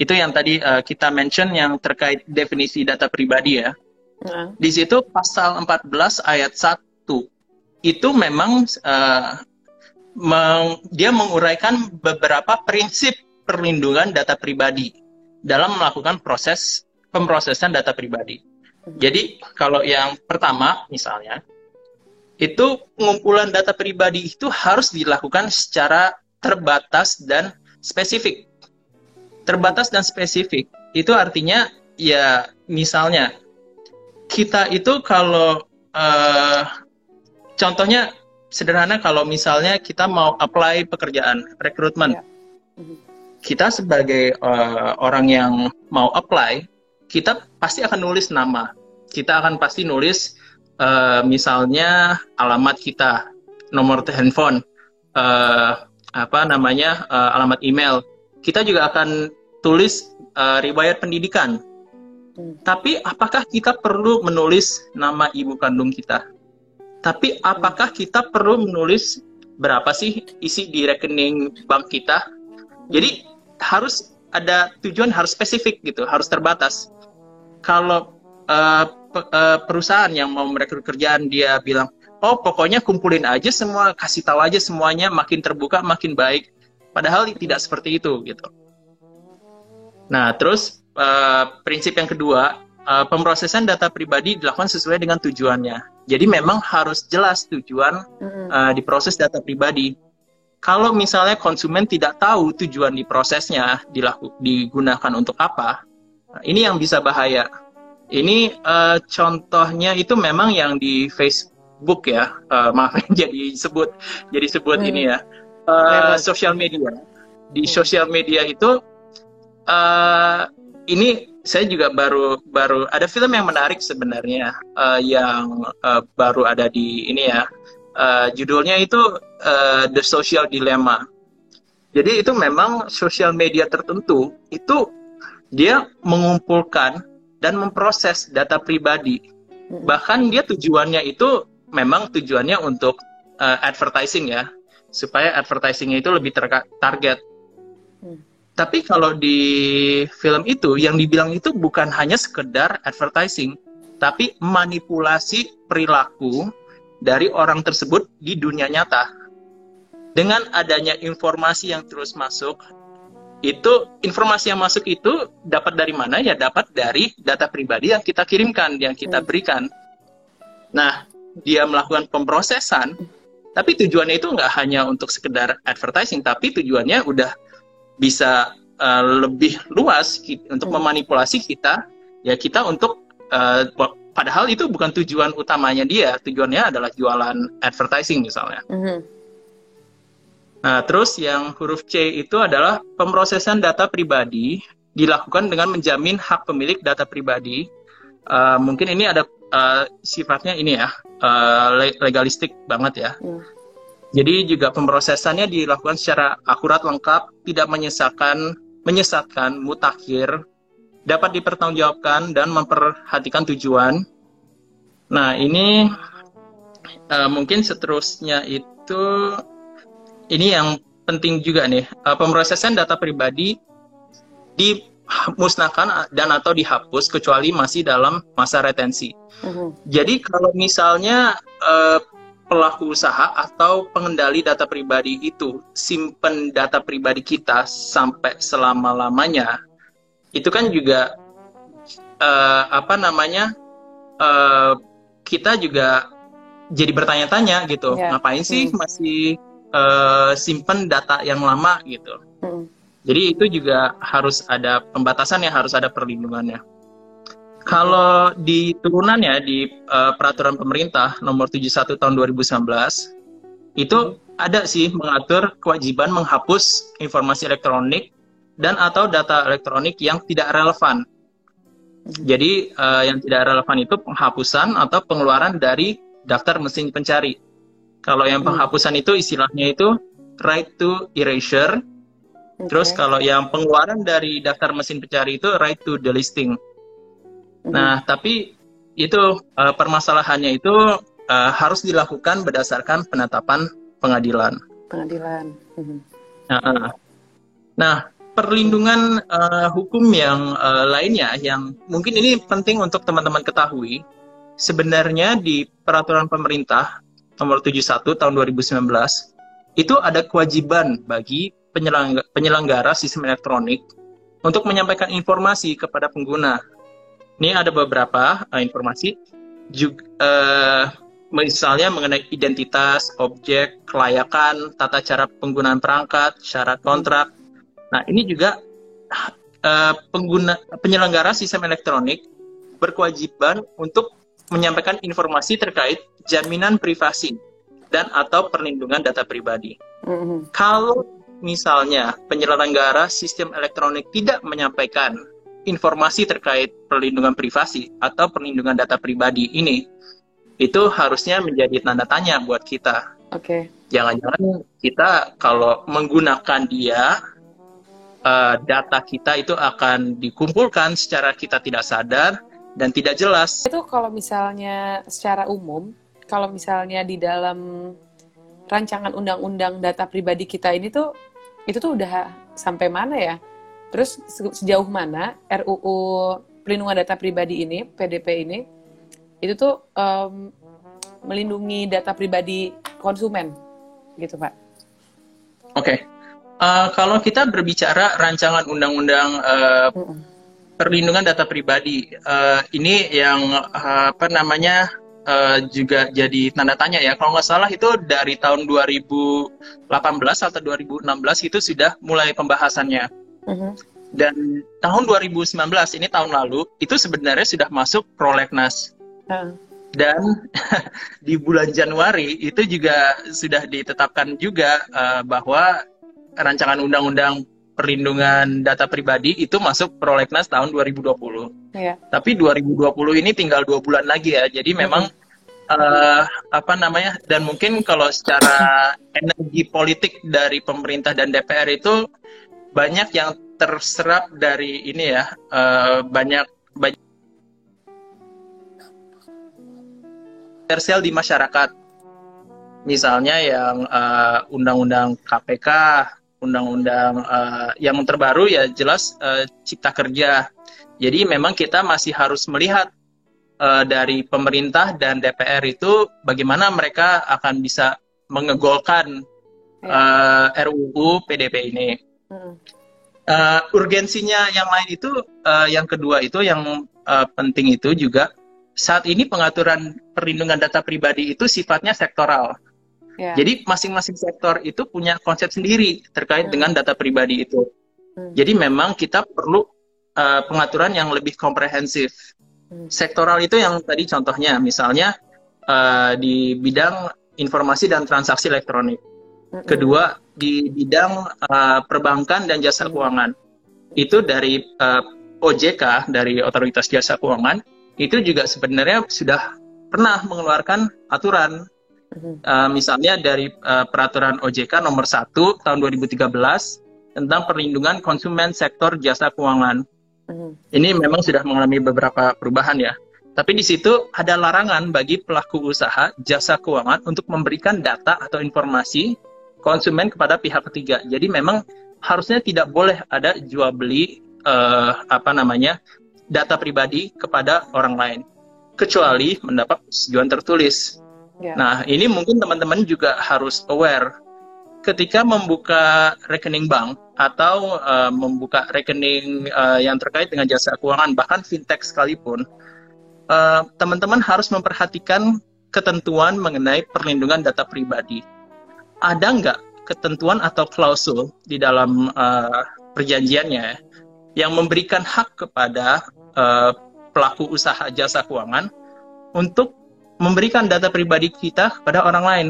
itu yang tadi eh, kita mention yang terkait definisi data pribadi ya. Heeh. Di situ pasal 14 ayat 1 itu memang eh, meng- dia menguraikan beberapa prinsip perlindungan data pribadi dalam melakukan proses pemrosesan data pribadi. Jadi kalau yang pertama misalnya itu pengumpulan data pribadi itu harus dilakukan secara terbatas dan spesifik. Terbatas dan spesifik itu artinya ya misalnya kita itu kalau eh, contohnya sederhana kalau misalnya kita mau apply pekerjaan rekrutmen, Ya. Mhm. kita sebagai eh, orang yang mau apply, kita pasti akan nulis nama, kita akan pasti nulis eh, misalnya alamat kita, nomor handphone, eh, apa namanya eh, alamat email. Kita juga akan tulis eh, riwayat pendidikan. Hmm. Tapi apakah kita perlu menulis nama ibu kandung kita? Tapi apakah kita perlu menulis berapa sih isi di rekening bank kita? Jadi harus ada tujuan harus spesifik gitu, harus terbatas. Kalau pe- eh, perusahaan yang mau merekrut kerjaan dia bilang, oh pokoknya kumpulin aja semua, kasih tahu aja semuanya, makin terbuka makin baik. Padahal tidak seperti itu gitu. Nah terus eh, prinsip yang kedua, eh, pemrosesan data pribadi dilakukan sesuai dengan tujuannya. Jadi memang harus jelas tujuan uh, diproses data pribadi. Kalau misalnya konsumen tidak tahu tujuan diprosesnya dilaku, digunakan untuk apa, nah, ini yang bisa bahaya. Ini uh, contohnya itu memang yang di Facebook ya, uh, maaf jadi sebut jadi sebut Hmm. ini ya, uh, Lewat. sosial media. Di Hmm. sosial media itu uh, ini saya juga baru baru ada film yang menarik sebenarnya uh, yang uh, baru ada di ini ya Uh, judulnya itu uh, The Social Dilemma. Jadi itu memang sosial media tertentu itu dia mengumpulkan dan memproses data pribadi. Bahkan dia tujuannya itu memang tujuannya untuk uh, advertising ya, supaya advertisingnya itu lebih target. Hmm. Tapi kalau di film itu yang dibilang itu bukan hanya sekedar advertising, tapi manipulasi perilaku dari orang tersebut di dunia nyata. Dengan adanya informasi yang terus masuk, itu informasi yang masuk itu dapat dari mana? Ya dapat dari data pribadi yang kita kirimkan, yang kita Hmm. berikan. Nah, dia melakukan pemrosesan, tapi tujuannya itu nggak hanya untuk sekedar advertising, tapi tujuannya udah bisa uh, lebih luas untuk Hmm. memanipulasi kita, ya kita untuk uh, padahal itu bukan tujuan utamanya dia, tujuannya adalah jualan advertising misalnya. Mhm. Nah, terus yang huruf C itu adalah pemrosesan data pribadi dilakukan dengan menjamin hak pemilik data pribadi. Uh, mungkin ini ada uh, sifatnya ini ya uh, legalistik banget ya. Hmm. Jadi juga pemrosesannya dilakukan secara akurat lengkap, tidak menyesatkan, menyesatkan, mutakhir, dapat dipertanggungjawabkan dan memperhatikan tujuan. Nah ini uh, mungkin seterusnya itu ini yang penting juga nih uh, pemrosesan data pribadi dimusnahkan dan atau dihapus kecuali masih dalam masa retensi. Uh-huh. Jadi kalau misalnya uh, pelaku usaha atau pengendali data pribadi itu simpen data pribadi kita sampai selama-lamanya, itu kan juga uh, apa namanya uh, kita juga jadi bertanya-tanya gitu, yeah. ngapain sih hmm. masih uh, simpen data yang lama gitu. Hmm. Jadi itu juga harus ada pembatasan ya, harus ada perlindungannya. Kalau di turunannya di uh, peraturan pemerintah nomor 71 tahun 2019 itu ada sih mengatur kewajiban menghapus informasi elektronik dan atau data elektronik yang tidak relevan. Jadi uh, yang tidak relevan itu penghapusan atau pengeluaran dari daftar mesin pencari. Kalau yang penghapusan itu istilahnya itu right to erasure. Okay. Terus kalau yang pengeluaran dari daftar mesin pencari itu right to delisting. Mm-hmm. Nah, tapi itu uh, permasalahannya itu uh, harus dilakukan berdasarkan penetapan pengadilan. Pengadilan. Mm-hmm. Nah, nah, perlindungan uh, hukum yang uh, lainnya yang mungkin ini penting untuk teman-teman ketahui. Sebenarnya di peraturan pemerintah nomor 71 tahun 2019 itu ada kewajiban bagi penyelenggara, penyelenggara sistem elektronik untuk menyampaikan informasi kepada pengguna ini ada beberapa uh, informasi juga uh, misalnya mengenai identitas, objek, kelayakan, tata cara penggunaan perangkat, syarat kontrak. Nah, ini juga uh, pengguna penyelenggara sistem elektronik berkewajiban untuk menyampaikan informasi terkait jaminan privasi dan atau perlindungan data pribadi. Mm-hmm. Kalau misalnya penyelenggara sistem elektronik tidak menyampaikan informasi terkait perlindungan privasi atau perlindungan data pribadi ini itu harusnya menjadi tanda tanya buat kita. Oke. Okay. Jangan-jangan kita kalau menggunakan dia uh, data kita itu akan dikumpulkan secara kita tidak sadar dan tidak jelas. Itu kalau misalnya secara umum, kalau misalnya di dalam rancangan undang-undang data pribadi kita ini tuh itu tuh udah sampai mana ya? Terus sejauh mana RUU Pelindungan Data Pribadi ini, PDP ini, itu tuh um, melindungi data pribadi konsumen, gitu Pak? Oke, okay. uh, kalau kita berbicara rancangan undang-undang uh, mm -mm. Perlindungan data pribadi, uh, ini yang uh, apa namanya uh, juga jadi tanda tanya ya. Kalau nggak salah itu dari tahun 2018 atau 2016 itu sudah mulai pembahasannya. Mm-hmm. Dan tahun 2019 ini tahun lalu itu sebenarnya sudah masuk prolegnas. Uh. Dan di bulan Januari itu juga sudah ditetapkan juga uh, bahwa rancangan undang-undang perlindungan data pribadi itu masuk prolegnas tahun 2020. Yeah. Tapi 2020 ini tinggal dua bulan lagi ya. Jadi memang uh, apa namanya dan mungkin kalau secara energi politik dari pemerintah dan DPR itu banyak yang terserap dari ini ya uh, banyak banyak tersial di masyarakat misalnya yang undang eh, undang-undang KPK undang-undang uh, yang terbaru ya jelas uh, cipta kerja jadi memang kita masih harus melihat uh, dari pemerintah dan DPR itu bagaimana mereka akan bisa mengegolkan uh, RUU PDP ini. Hmm. Uh, urgensinya yang lain itu uh, yang kedua itu yang uh, penting itu juga saat ini pengaturan perlindungan data pribadi itu sifatnya sektoral. Yeah. Jadi masing-masing sektor itu punya konsep sendiri terkait hmm. dengan data pribadi itu. Hmm. Jadi memang kita perlu uh, pengaturan yang lebih komprehensif. Hmm. Sektoral itu yang tadi contohnya misalnya uh, di bidang informasi dan transaksi elektronik. Kedua di bidang uh, perbankan dan jasa keuangan. itu dari uh, OJK dari Otoritas Jasa Keuangan itu juga sebenarnya sudah pernah mengeluarkan aturan uh, misalnya dari uh, peraturan OJK nomor 1 tahun 2013 tentang perlindungan konsumen sektor jasa keuangan. Ini memang sudah mengalami beberapa perubahan ya. Tapi di situ ada larangan bagi pelaku usaha jasa keuangan untuk memberikan data atau informasi konsumen kepada pihak ketiga. Jadi memang harusnya tidak boleh ada jual beli uh, apa namanya data pribadi kepada orang lain kecuali mendapat persetujuan tertulis. Yeah. Nah, ini mungkin teman-teman juga harus aware ketika membuka rekening bank atau uh, membuka rekening uh, yang terkait dengan jasa keuangan bahkan fintech sekalipun teman teman-teman harus memperhatikan ketentuan mengenai perlindungan data pribadi. Ada nggak ketentuan atau klausul di dalam uh, perjanjiannya yang memberikan hak kepada uh, pelaku usaha jasa keuangan untuk memberikan data pribadi kita kepada orang lain.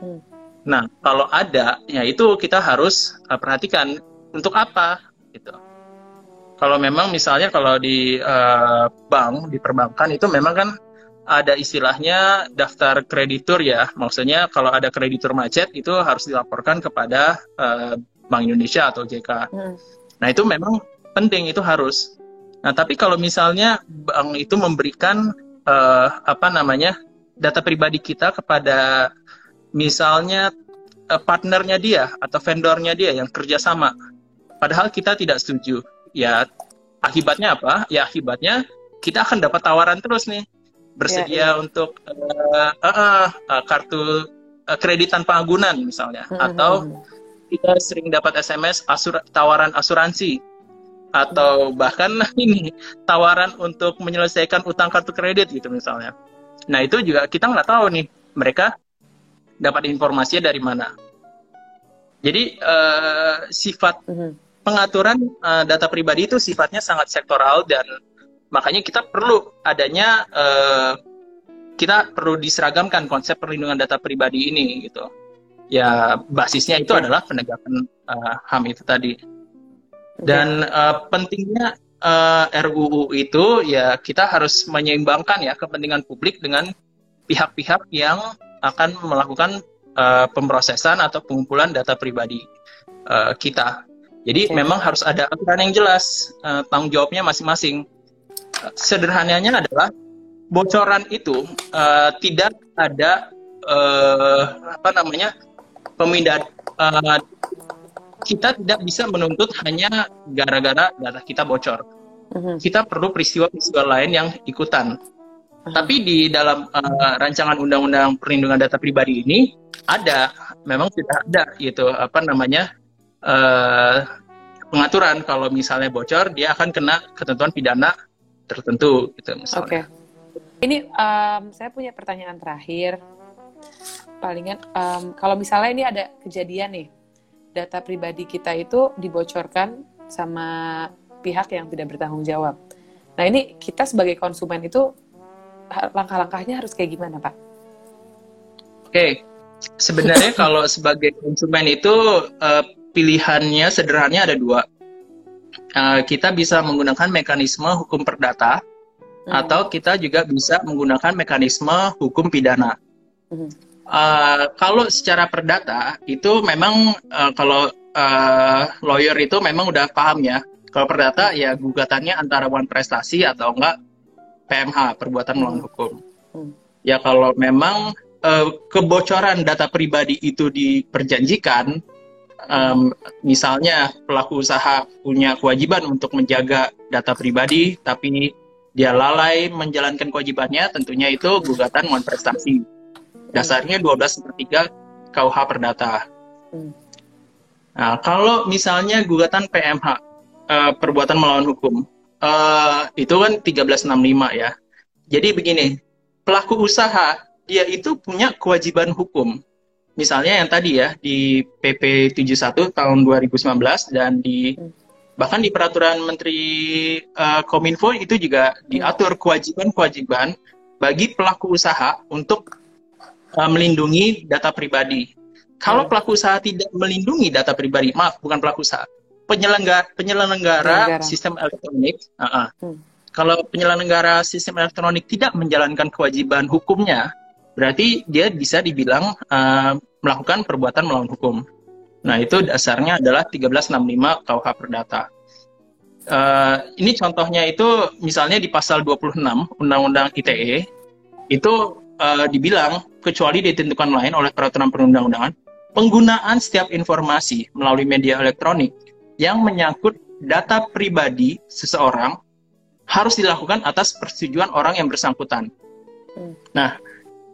Hmm. Nah, kalau ada, ya itu kita harus uh, perhatikan untuk apa, gitu. Kalau memang misalnya kalau di uh, bank, di perbankan itu memang kan ada istilahnya daftar kreditur ya. Maksudnya kalau ada kreditur macet itu harus dilaporkan kepada uh, Bank Indonesia atau JK. Hmm. Nah itu memang penting itu harus. Nah, tapi kalau misalnya bank itu memberikan uh, apa namanya data pribadi kita kepada misalnya uh, partnernya dia atau vendornya dia yang kerjasama, padahal kita tidak setuju, ya akibatnya apa? Ya akibatnya kita akan dapat tawaran terus nih bersedia yeah, yeah. untuk uh, uh, uh, kartu uh, kredit tanpa agunan misalnya, mm -hmm. atau hmm, hmm. kita sering dapat SMS asur tawaran asuransi atau bahkan ini tawaran untuk menyelesaikan utang kartu kredit gitu misalnya. Nah itu juga kita nggak tahu nih mereka dapat informasinya dari mana. Jadi uh, sifat mhm. pengaturan uh, data pribadi itu sifatnya sangat sektoral dan makanya kita perlu adanya uh, kita perlu diseragamkan konsep perlindungan data pribadi ini gitu. Ya basisnya itu adalah penegakan uh, HAM itu tadi. Dan uh, pentingnya uh, eh, RUU itu ya kita harus menyeimbangkan ya kepentingan publik dengan pihak-pihak yang akan melakukan uh, pemrosesan atau pengumpulan data pribadi uh, kita. Jadi okay. memang harus ada aturan yang jelas uh, tanggung jawabnya masing-masing. Uh, sederhananya adalah bocoran itu uh, tidak ada uh, apa namanya pemindahan uh, kita tidak bisa menuntut hanya gara-gara data kita bocor. Uh-huh. Kita perlu peristiwa-peristiwa lain yang ikutan. Uh-huh. Tapi di dalam uh, rancangan undang-undang perlindungan data pribadi ini ada, memang tidak ada gitu apa namanya uh, pengaturan kalau misalnya bocor dia akan kena ketentuan pidana tertentu gitu misalnya. Oke. Okay. Ini um, saya punya pertanyaan terakhir. Palingan um, kalau misalnya ini ada kejadian nih data pribadi kita itu dibocorkan sama pihak yang tidak bertanggung jawab. Nah ini kita sebagai konsumen itu langkah-langkahnya harus kayak gimana Pak? Oke, sebenarnya kalau sebagai konsumen itu uh, pilihannya sederhananya ada dua. Uh, kita bisa menggunakan mekanisme hukum perdata hmm. atau kita juga bisa menggunakan mekanisme hukum pidana. Hmm. Uh, kalau secara perdata itu memang uh, kalau uh, lawyer itu memang udah paham ya. Kalau perdata ya gugatannya antara one prestasi atau enggak PMH perbuatan melawan hukum. Hmm. Ya kalau memang uh, kebocoran data pribadi itu diperjanjikan, um, misalnya pelaku usaha punya kewajiban untuk menjaga data pribadi, tapi dia lalai menjalankan kewajibannya, tentunya itu gugatan one prestasi Dasarnya 12 per 3 KUH Perdata. Hmm. Nah, kalau misalnya gugatan PMH, uh, eh, perbuatan melawan hukum, uh, itu kan 1365 ya. Jadi begini, pelaku usaha dia itu punya kewajiban hukum. Misalnya yang tadi ya di PP 71 tahun 2019 dan di hmm. bahkan di peraturan Menteri uh, Kominfo itu juga diatur kewajiban-kewajiban bagi pelaku usaha untuk uh, melindungi data pribadi. Kalau hmm. pelaku usaha tidak melindungi data pribadi, maaf, bukan pelaku usaha. penyelenggara penyelenggara Penyelenggara. sistem elektronik, uh-uh. Hmm. kalau penyelenggara sistem elektronik tidak menjalankan kewajiban hukumnya, berarti dia bisa dibilang uh, melakukan perbuatan melawan hukum. Nah itu dasarnya adalah 1365 KUH Perdata. Uh, ini contohnya itu misalnya di pasal 26 Undang-Undang ITE itu uh, dibilang kecuali ditentukan lain oleh peraturan perundang-undangan penggunaan setiap informasi melalui media elektronik yang menyangkut data pribadi seseorang harus dilakukan atas persetujuan orang yang bersangkutan. Hmm. Nah,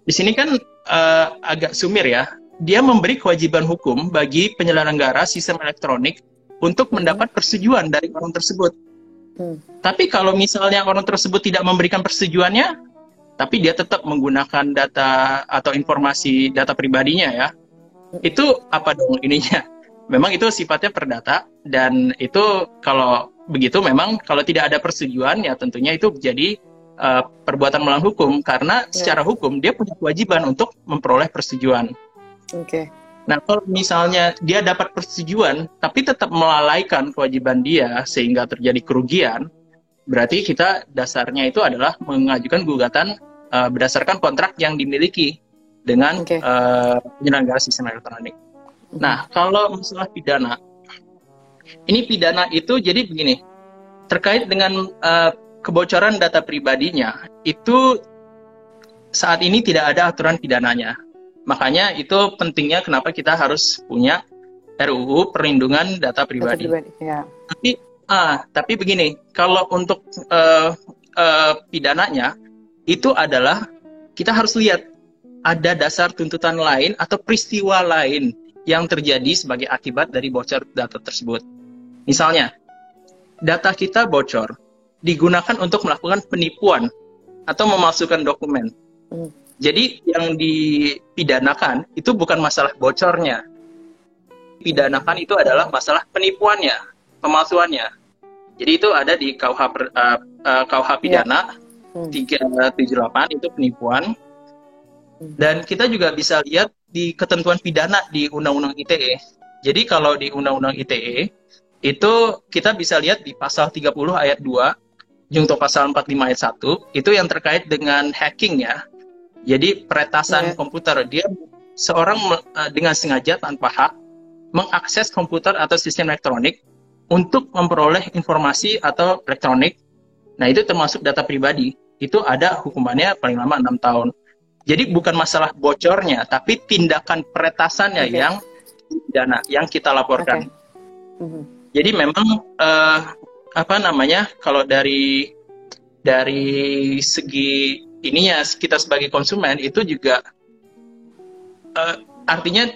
di sini kan uh, agak sumir ya. Dia memberi kewajiban hukum bagi penyelenggara sistem elektronik untuk mendapat persetujuan dari orang tersebut. Hmm. Tapi kalau misalnya orang tersebut tidak memberikan persetujuannya, tapi dia tetap menggunakan data atau informasi data pribadinya ya, itu apa dong ininya? Memang itu sifatnya perdata dan itu kalau begitu memang kalau tidak ada persetujuan ya tentunya itu menjadi uh, perbuatan melawan hukum karena Ya. secara hukum dia punya kewajiban untuk memperoleh persetujuan. Oke. Nah, kalau misalnya dia dapat persetujuan, tapi tetap melalaikan kewajiban dia sehingga terjadi kerugian, berarti kita dasarnya itu adalah mengajukan gugatan uh, berdasarkan kontrak yang dimiliki dengan Oke. uh, penyelenggara sistem elektronik. Nah, kalau masalah pidana, ini pidana itu jadi begini, terkait dengan uh, kebocoran data pribadinya, itu saat ini tidak ada aturan pidananya. Makanya itu pentingnya kenapa kita harus punya RUU perlindungan data Data pribadi. pribadi. Ya. Tapi ah, tapi begini, kalau untuk eh, eh, pidananya itu adalah kita harus lihat ada dasar tuntutan lain atau peristiwa lain yang terjadi sebagai akibat dari bocor data tersebut. Misalnya, data kita bocor digunakan untuk melakukan penipuan atau memalsukan dokumen. Hmm. Jadi yang dipidanakan itu bukan masalah bocornya. Pidanakan itu adalah masalah penipuannya, pemalsuannya. Jadi itu ada di KUH per- eh, eh, KUH pidana Hmm. 378 itu penipuan. Hmm. Dan kita juga bisa lihat di ketentuan pidana di Undang-Undang ITE. Jadi kalau di Undang-Undang ITE itu kita bisa lihat di pasal 30 ayat 2 junto pasal 45 ayat 1 itu yang terkait dengan hacking ya. Jadi peretasan Iya. komputer dia seorang eh, dengan sengaja tanpa hak mengakses komputer atau sistem elektronik untuk memperoleh informasi atau elektronik. Nah, itu termasuk data pribadi. Itu ada hukumannya paling lama enam tahun. Jadi bukan masalah bocornya, tapi tindakan peretasannya Oke. yang pidana yang kita laporkan. Mhm. Jadi memang eh, apa namanya kalau dari dari segi ininya kita sebagai konsumen itu juga eh, artinya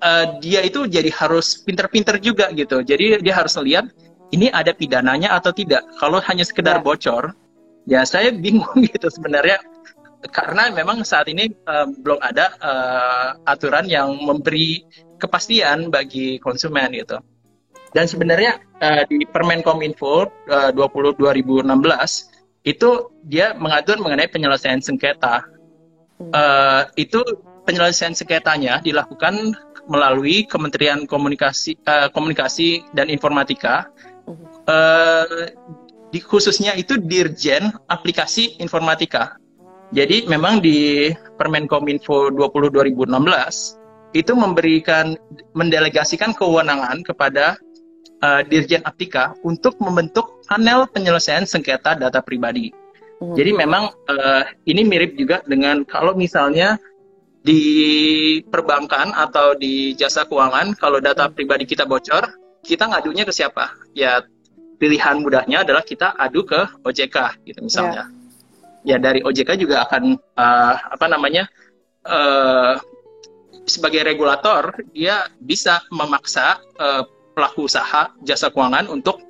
eh, dia itu jadi harus pinter-pinter juga gitu. Jadi dia harus lihat ini ada pidananya atau tidak. Kalau hanya sekedar Ya. bocor, ya saya bingung gitu sebenarnya karena memang saat ini eh, belum ada eh, aturan yang memberi kepastian bagi konsumen gitu. Dan sebenarnya eh, di Permen Kominfo eh, 20 2016 itu dia mengatur mengenai penyelesaian sengketa. Hmm. Eh, itu penyelesaian sengketanya dilakukan melalui Kementerian Komunikasi eh, Komunikasi dan Informatika. Mhm. Di khususnya itu Dirjen Aplikasi Informatika. Jadi memang di Permen Kominfo 20 2016 itu memberikan mendelegasikan kewenangan kepada uh, Dirjen Aptika untuk membentuk panel penyelesaian sengketa data pribadi. Mhm. Jadi memang uh, ini mirip juga dengan kalau misalnya di perbankan atau di jasa keuangan kalau data pribadi kita bocor, kita ngadunya ke siapa? Ya pilihan mudahnya adalah kita adu ke OJK gitu misalnya. Ya dari OJK juga akan uh, apa namanya uh, sebagai regulator dia bisa memaksa uh, pelaku usaha jasa keuangan untuk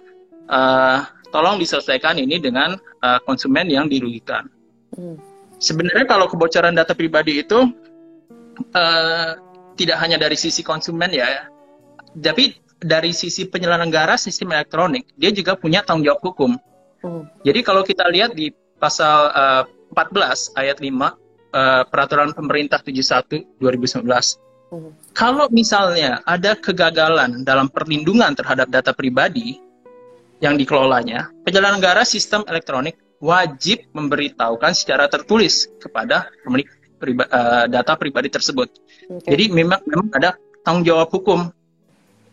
uh, tolong diselesaikan ini dengan uh, konsumen yang dirugikan. Mhm. Sebenarnya kalau kebocoran data pribadi itu uh, tidak hanya dari sisi konsumen ya, tapi dari sisi penyelenggara sistem elektronik dia juga punya tanggung jawab hukum. Mhm. Jadi kalau kita lihat di pasal uh, 14 ayat 5 uh, peraturan pemerintah 71 2019 Hmm. Kalau misalnya ada kegagalan dalam perlindungan terhadap data pribadi yang dikelolanya, penyelenggara sistem elektronik wajib memberitahukan secara tertulis kepada pemilik priba, uh, data pribadi tersebut. Oke. Jadi memang memang ada tanggung jawab hukum.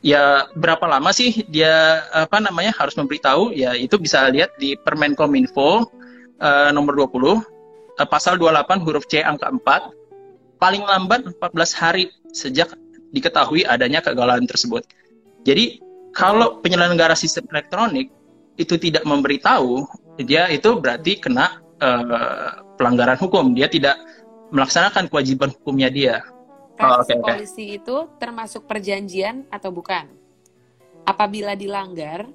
Ya berapa lama sih dia apa namanya harus memberitahu? Ya itu bisa lihat di Permenkominfo uh, nomor 20 uh, pasal 28 huruf C angka 4 paling lambat 14 hari sejak diketahui adanya kegagalan tersebut. Jadi kalau penyelenggara sistem elektronik itu tidak memberitahu, dia itu berarti kena uh, pelanggaran hukum. Dia tidak melaksanakan kewajiban hukumnya dia. Oh, oke, oke. policy itu termasuk perjanjian atau bukan? Apabila dilanggar,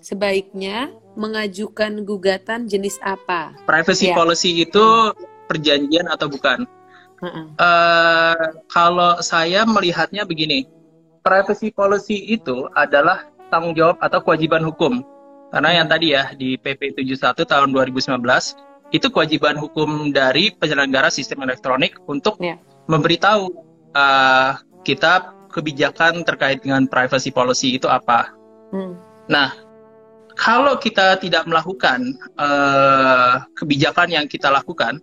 sebaiknya mengajukan gugatan jenis apa? Privacy Iya. policy itu perjanjian atau bukan? Heeh. Eh, kalau saya melihatnya begini, privacy policy itu adalah tanggung jawab atau kewajiban hukum. Karena yang tadi ya di PP 71 tahun 2019 itu kewajiban hukum dari penyelenggara sistem elektronik untuk Iya. memberitahu eh, kita kebijakan terkait dengan privacy policy itu apa. Hmm. Nah, kalau kita tidak melakukan eh, kebijakan yang kita lakukan,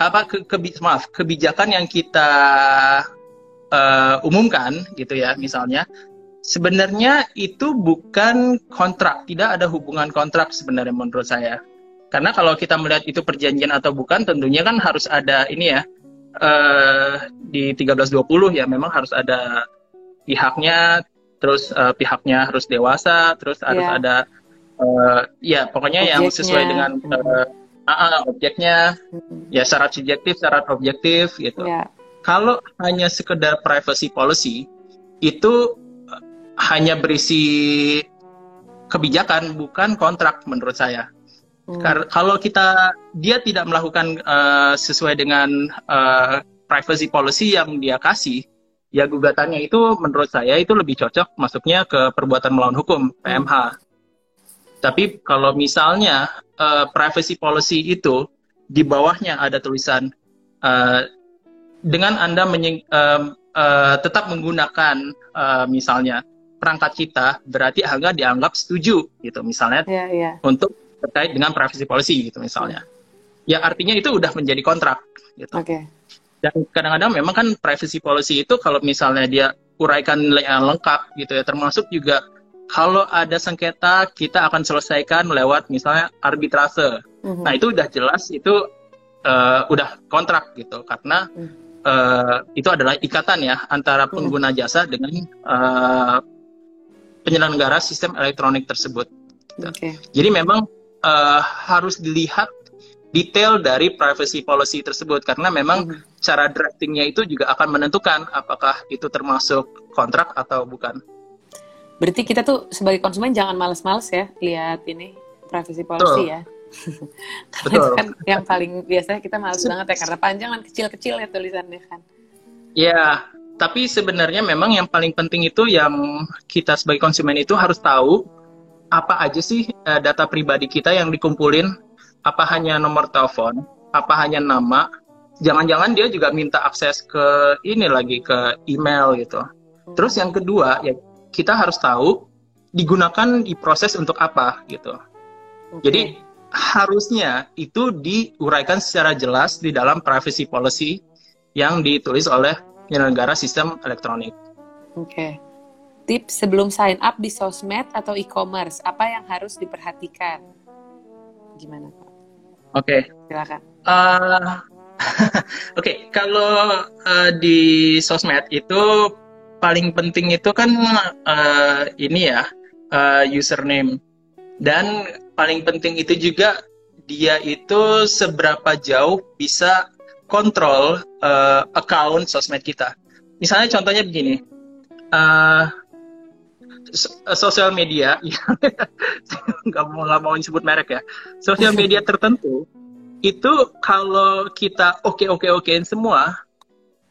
apa ke, kebi- maaf kebijakan yang kita eh, umumkan gitu ya, misalnya, sebenarnya itu bukan kontrak, tidak ada hubungan kontrak sebenarnya menurut saya. Karena kalau kita melihat itu perjanjian atau bukan, tentunya kan harus ada ini ya eh, di 1320 ya, memang harus ada pihaknya, terus eh, pihaknya harus dewasa, terus harus Iya. ada eh, ya pokoknya yang Objeknya. sesuai dengan eh, ah, ah, objeknya, Hmm. ya syarat subjektif, syarat objektif gitu. Ya. Kalau hanya sekedar privacy policy itu hanya berisi kebijakan bukan kontrak menurut saya. Hmm. Kar- kalau kita dia tidak melakukan eh, sesuai dengan eh, privacy policy yang dia kasih, ya gugatannya itu menurut saya itu lebih cocok masuknya ke perbuatan melawan hukum PMH. Tapi kalau misalnya eh, privacy policy itu di bawahnya ada tulisan eh, dengan anda menying- em, eh, tetap menggunakan eh, misalnya perangkat kita, berarti Anda dianggap setuju gitu misalnya Ya, ya. untuk terkait dengan privacy policy gitu misalnya. Ya artinya itu udah menjadi kontrak gitu. Oke. Dan kadang-kadang memang kan privacy policy itu kalau misalnya dia uraikan yang lengkap gitu ya termasuk juga kalau ada sengketa kita akan selesaikan lewat misalnya arbitrase. Mhm. Nah itu udah jelas itu eh, udah kontrak gitu karena Hmm. eh, itu adalah ikatan ya antara pengguna jasa dengan eh, penyelenggara sistem elektronik tersebut. Oke. Jadi memang eh, harus dilihat detail dari privacy policy tersebut karena memang Mhm. cara draftingnya itu juga akan menentukan apakah itu termasuk kontrak atau bukan. Berarti kita tuh sebagai konsumen jangan males-males ya lihat ini privacy policy Betul. ya. Karena Betul. itu kan yang paling biasanya kita males banget ya karena panjang kan kecil-kecil ya tulisannya kan. Ya, tapi sebenarnya memang yang paling penting itu yang kita sebagai konsumen itu harus tahu apa aja sih eh, data pribadi kita yang dikumpulin, apa hanya nomor telepon, apa hanya nama, jangan-jangan dia juga minta akses ke ini lagi ke email gitu. Terus yang kedua ya kita harus tahu digunakan diproses untuk apa gitu. Oke. Jadi harusnya itu diuraikan secara jelas di dalam privacy policy yang ditulis oleh penyelenggara sistem elektronik. Oke. Tips sebelum sign up di sosmed atau e-commerce, apa yang harus diperhatikan? Gimana Pak? Oke, Silakan. eh, oke kalau eh, di sosmed itu paling penting itu kan eh, ini ya eh, username dan paling penting itu juga dia itu seberapa jauh bisa kontrol eh, account sosmed kita. Misalnya contohnya begini, so- sosial media, nggak mau nggak mau disebut merek ya, sosial media tertentu itu kalau kita oke oke okein semua,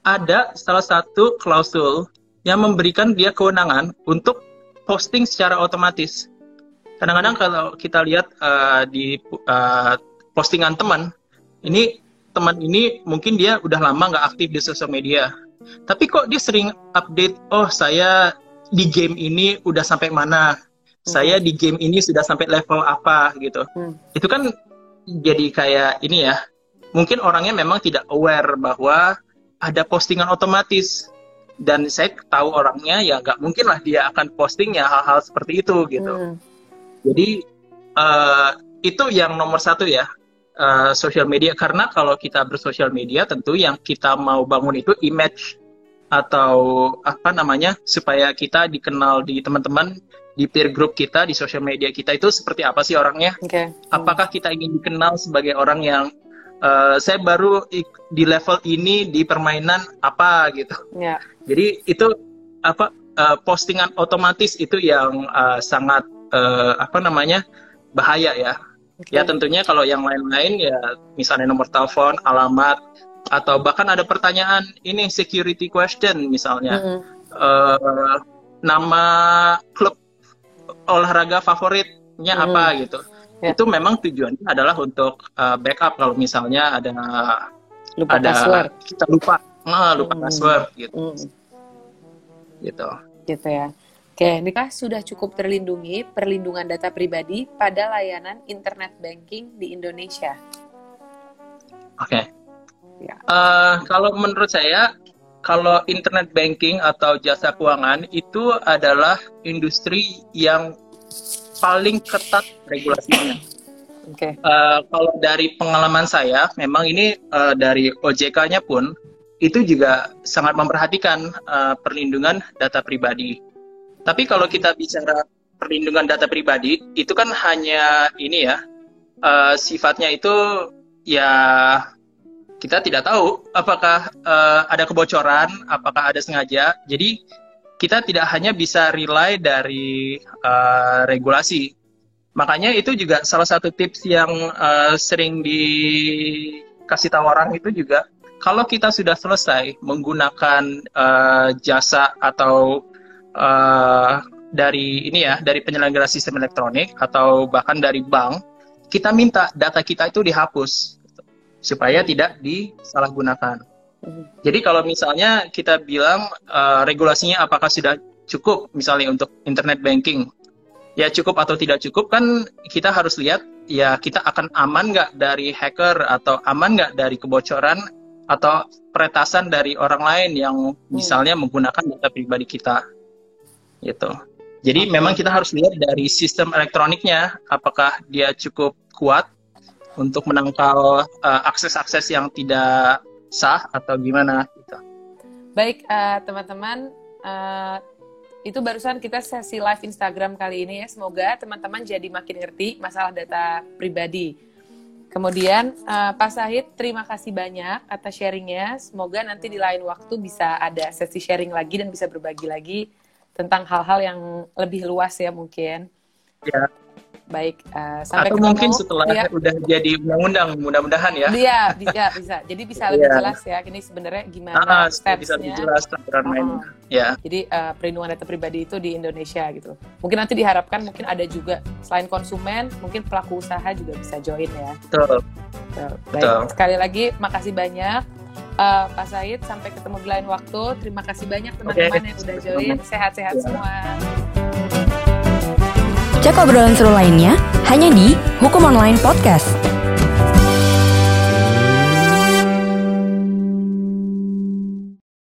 ada salah satu klausul yang memberikan dia kewenangan untuk posting secara otomatis. Kadang-kadang kalau kita lihat eh, di eh, postingan teman, ini teman ini mungkin dia udah lama nggak aktif di sosial media. Tapi kok dia sering update, oh saya di game ini udah sampai mana, saya di game ini sudah sampai level apa gitu. Hmm. Itu kan jadi kayak ini ya, mungkin orangnya memang tidak aware bahwa ada postingan otomatis. Dan saya tahu orangnya ya nggak mungkin lah dia akan postingnya hal-hal seperti itu gitu. Hmm. Jadi eh, itu yang nomor satu ya eh, sosial media karena kalau kita bersosial media tentu yang kita mau bangun itu image atau apa namanya supaya kita dikenal di teman-teman di peer group kita di sosial media kita itu seperti apa sih orangnya? Oke. Apakah kita ingin dikenal sebagai orang yang eh, saya baru di level ini di permainan apa gitu? Ya. Jadi itu apa eh, postingan otomatis itu yang eh, sangat eh, apa namanya bahaya ya. Oke. Ya tentunya kalau yang lain-lain ya misalnya nomor telepon, alamat atau bahkan ada pertanyaan ini security question misalnya Mm-mm. eh, nama klub olahraga favoritnya Hmm. apa gitu. Ya. Itu memang tujuannya adalah untuk eh, backup kalau misalnya ada Lupa ada password. kita lupa ah, lupa Hmm. password gitu Mm. gitu. gitu ya. Oke, nikah sudah cukup terlindungi perlindungan data pribadi pada layanan internet banking di Indonesia. Oke. Ya. Eh, kalau menurut saya, kalau internet banking atau jasa keuangan itu adalah industri yang paling ketat regulasinya. Oke. Eh, kalau dari pengalaman saya, memang ini eh, dari OJK-nya pun itu juga sangat memperhatikan eh, perlindungan data pribadi. Tapi kalau kita bicara perlindungan data pribadi, itu kan hanya ini ya, eh, sifatnya itu ya kita tidak tahu apakah eh, ada kebocoran, apakah ada sengaja. Jadi kita tidak hanya bisa rely dari eh, regulasi. Makanya itu juga salah satu tips yang eh, sering dikasih tahu orang itu juga kalau kita sudah selesai menggunakan eh, jasa atau eh, dari ini ya dari penyelenggara sistem elektronik atau bahkan dari bank kita minta data kita itu dihapus supaya tidak disalahgunakan. Jadi kalau misalnya kita bilang eh, regulasinya apakah sudah cukup misalnya untuk internet banking, ya cukup atau tidak cukup kan kita harus lihat ya kita akan aman nggak dari hacker atau aman nggak dari kebocoran atau peretasan dari orang lain yang misalnya menggunakan data pribadi kita, gitu. Jadi Oke. memang kita harus lihat dari sistem elektroniknya apakah dia cukup kuat untuk menangkal eh, akses-akses yang tidak sah atau gimana gitu. Baik, eh, teman-teman, eh, itu barusan kita sesi live Instagram kali ini ya. Semoga teman-teman jadi makin ngerti masalah data pribadi. Kemudian, eh, Pak Sahid, terima kasih banyak atas sharingnya. Semoga nanti di lain waktu bisa ada sesi sharing lagi dan bisa berbagi lagi tentang hal-hal yang lebih luas ya mungkin. Ya. Baik, eh, sampai atau ketemu. mungkin setelah Ya. udah jadi undang-undang, mudah-mudahan ya. Iya, bisa, bisa. Jadi bisa lebih Iya. jelas ya. Ini sebenarnya gimana Ah, bisa lebih jelas aturan mainnya. Oh. Ya, Jadi eh, perlindungan data pribadi itu di Indonesia gitu. Mungkin nanti diharapkan mungkin ada juga selain konsumen, mungkin pelaku usaha juga bisa join ya. betul. Betul. Baik, Betul. sekali lagi makasih banyak Eh, Pak Said. Sampai ketemu di lain waktu. Terima kasih banyak teman-teman yang udah join. Sehat-sehat Ya. semua. Cek obrolan seru lainnya hanya di Hukum Online Podcast.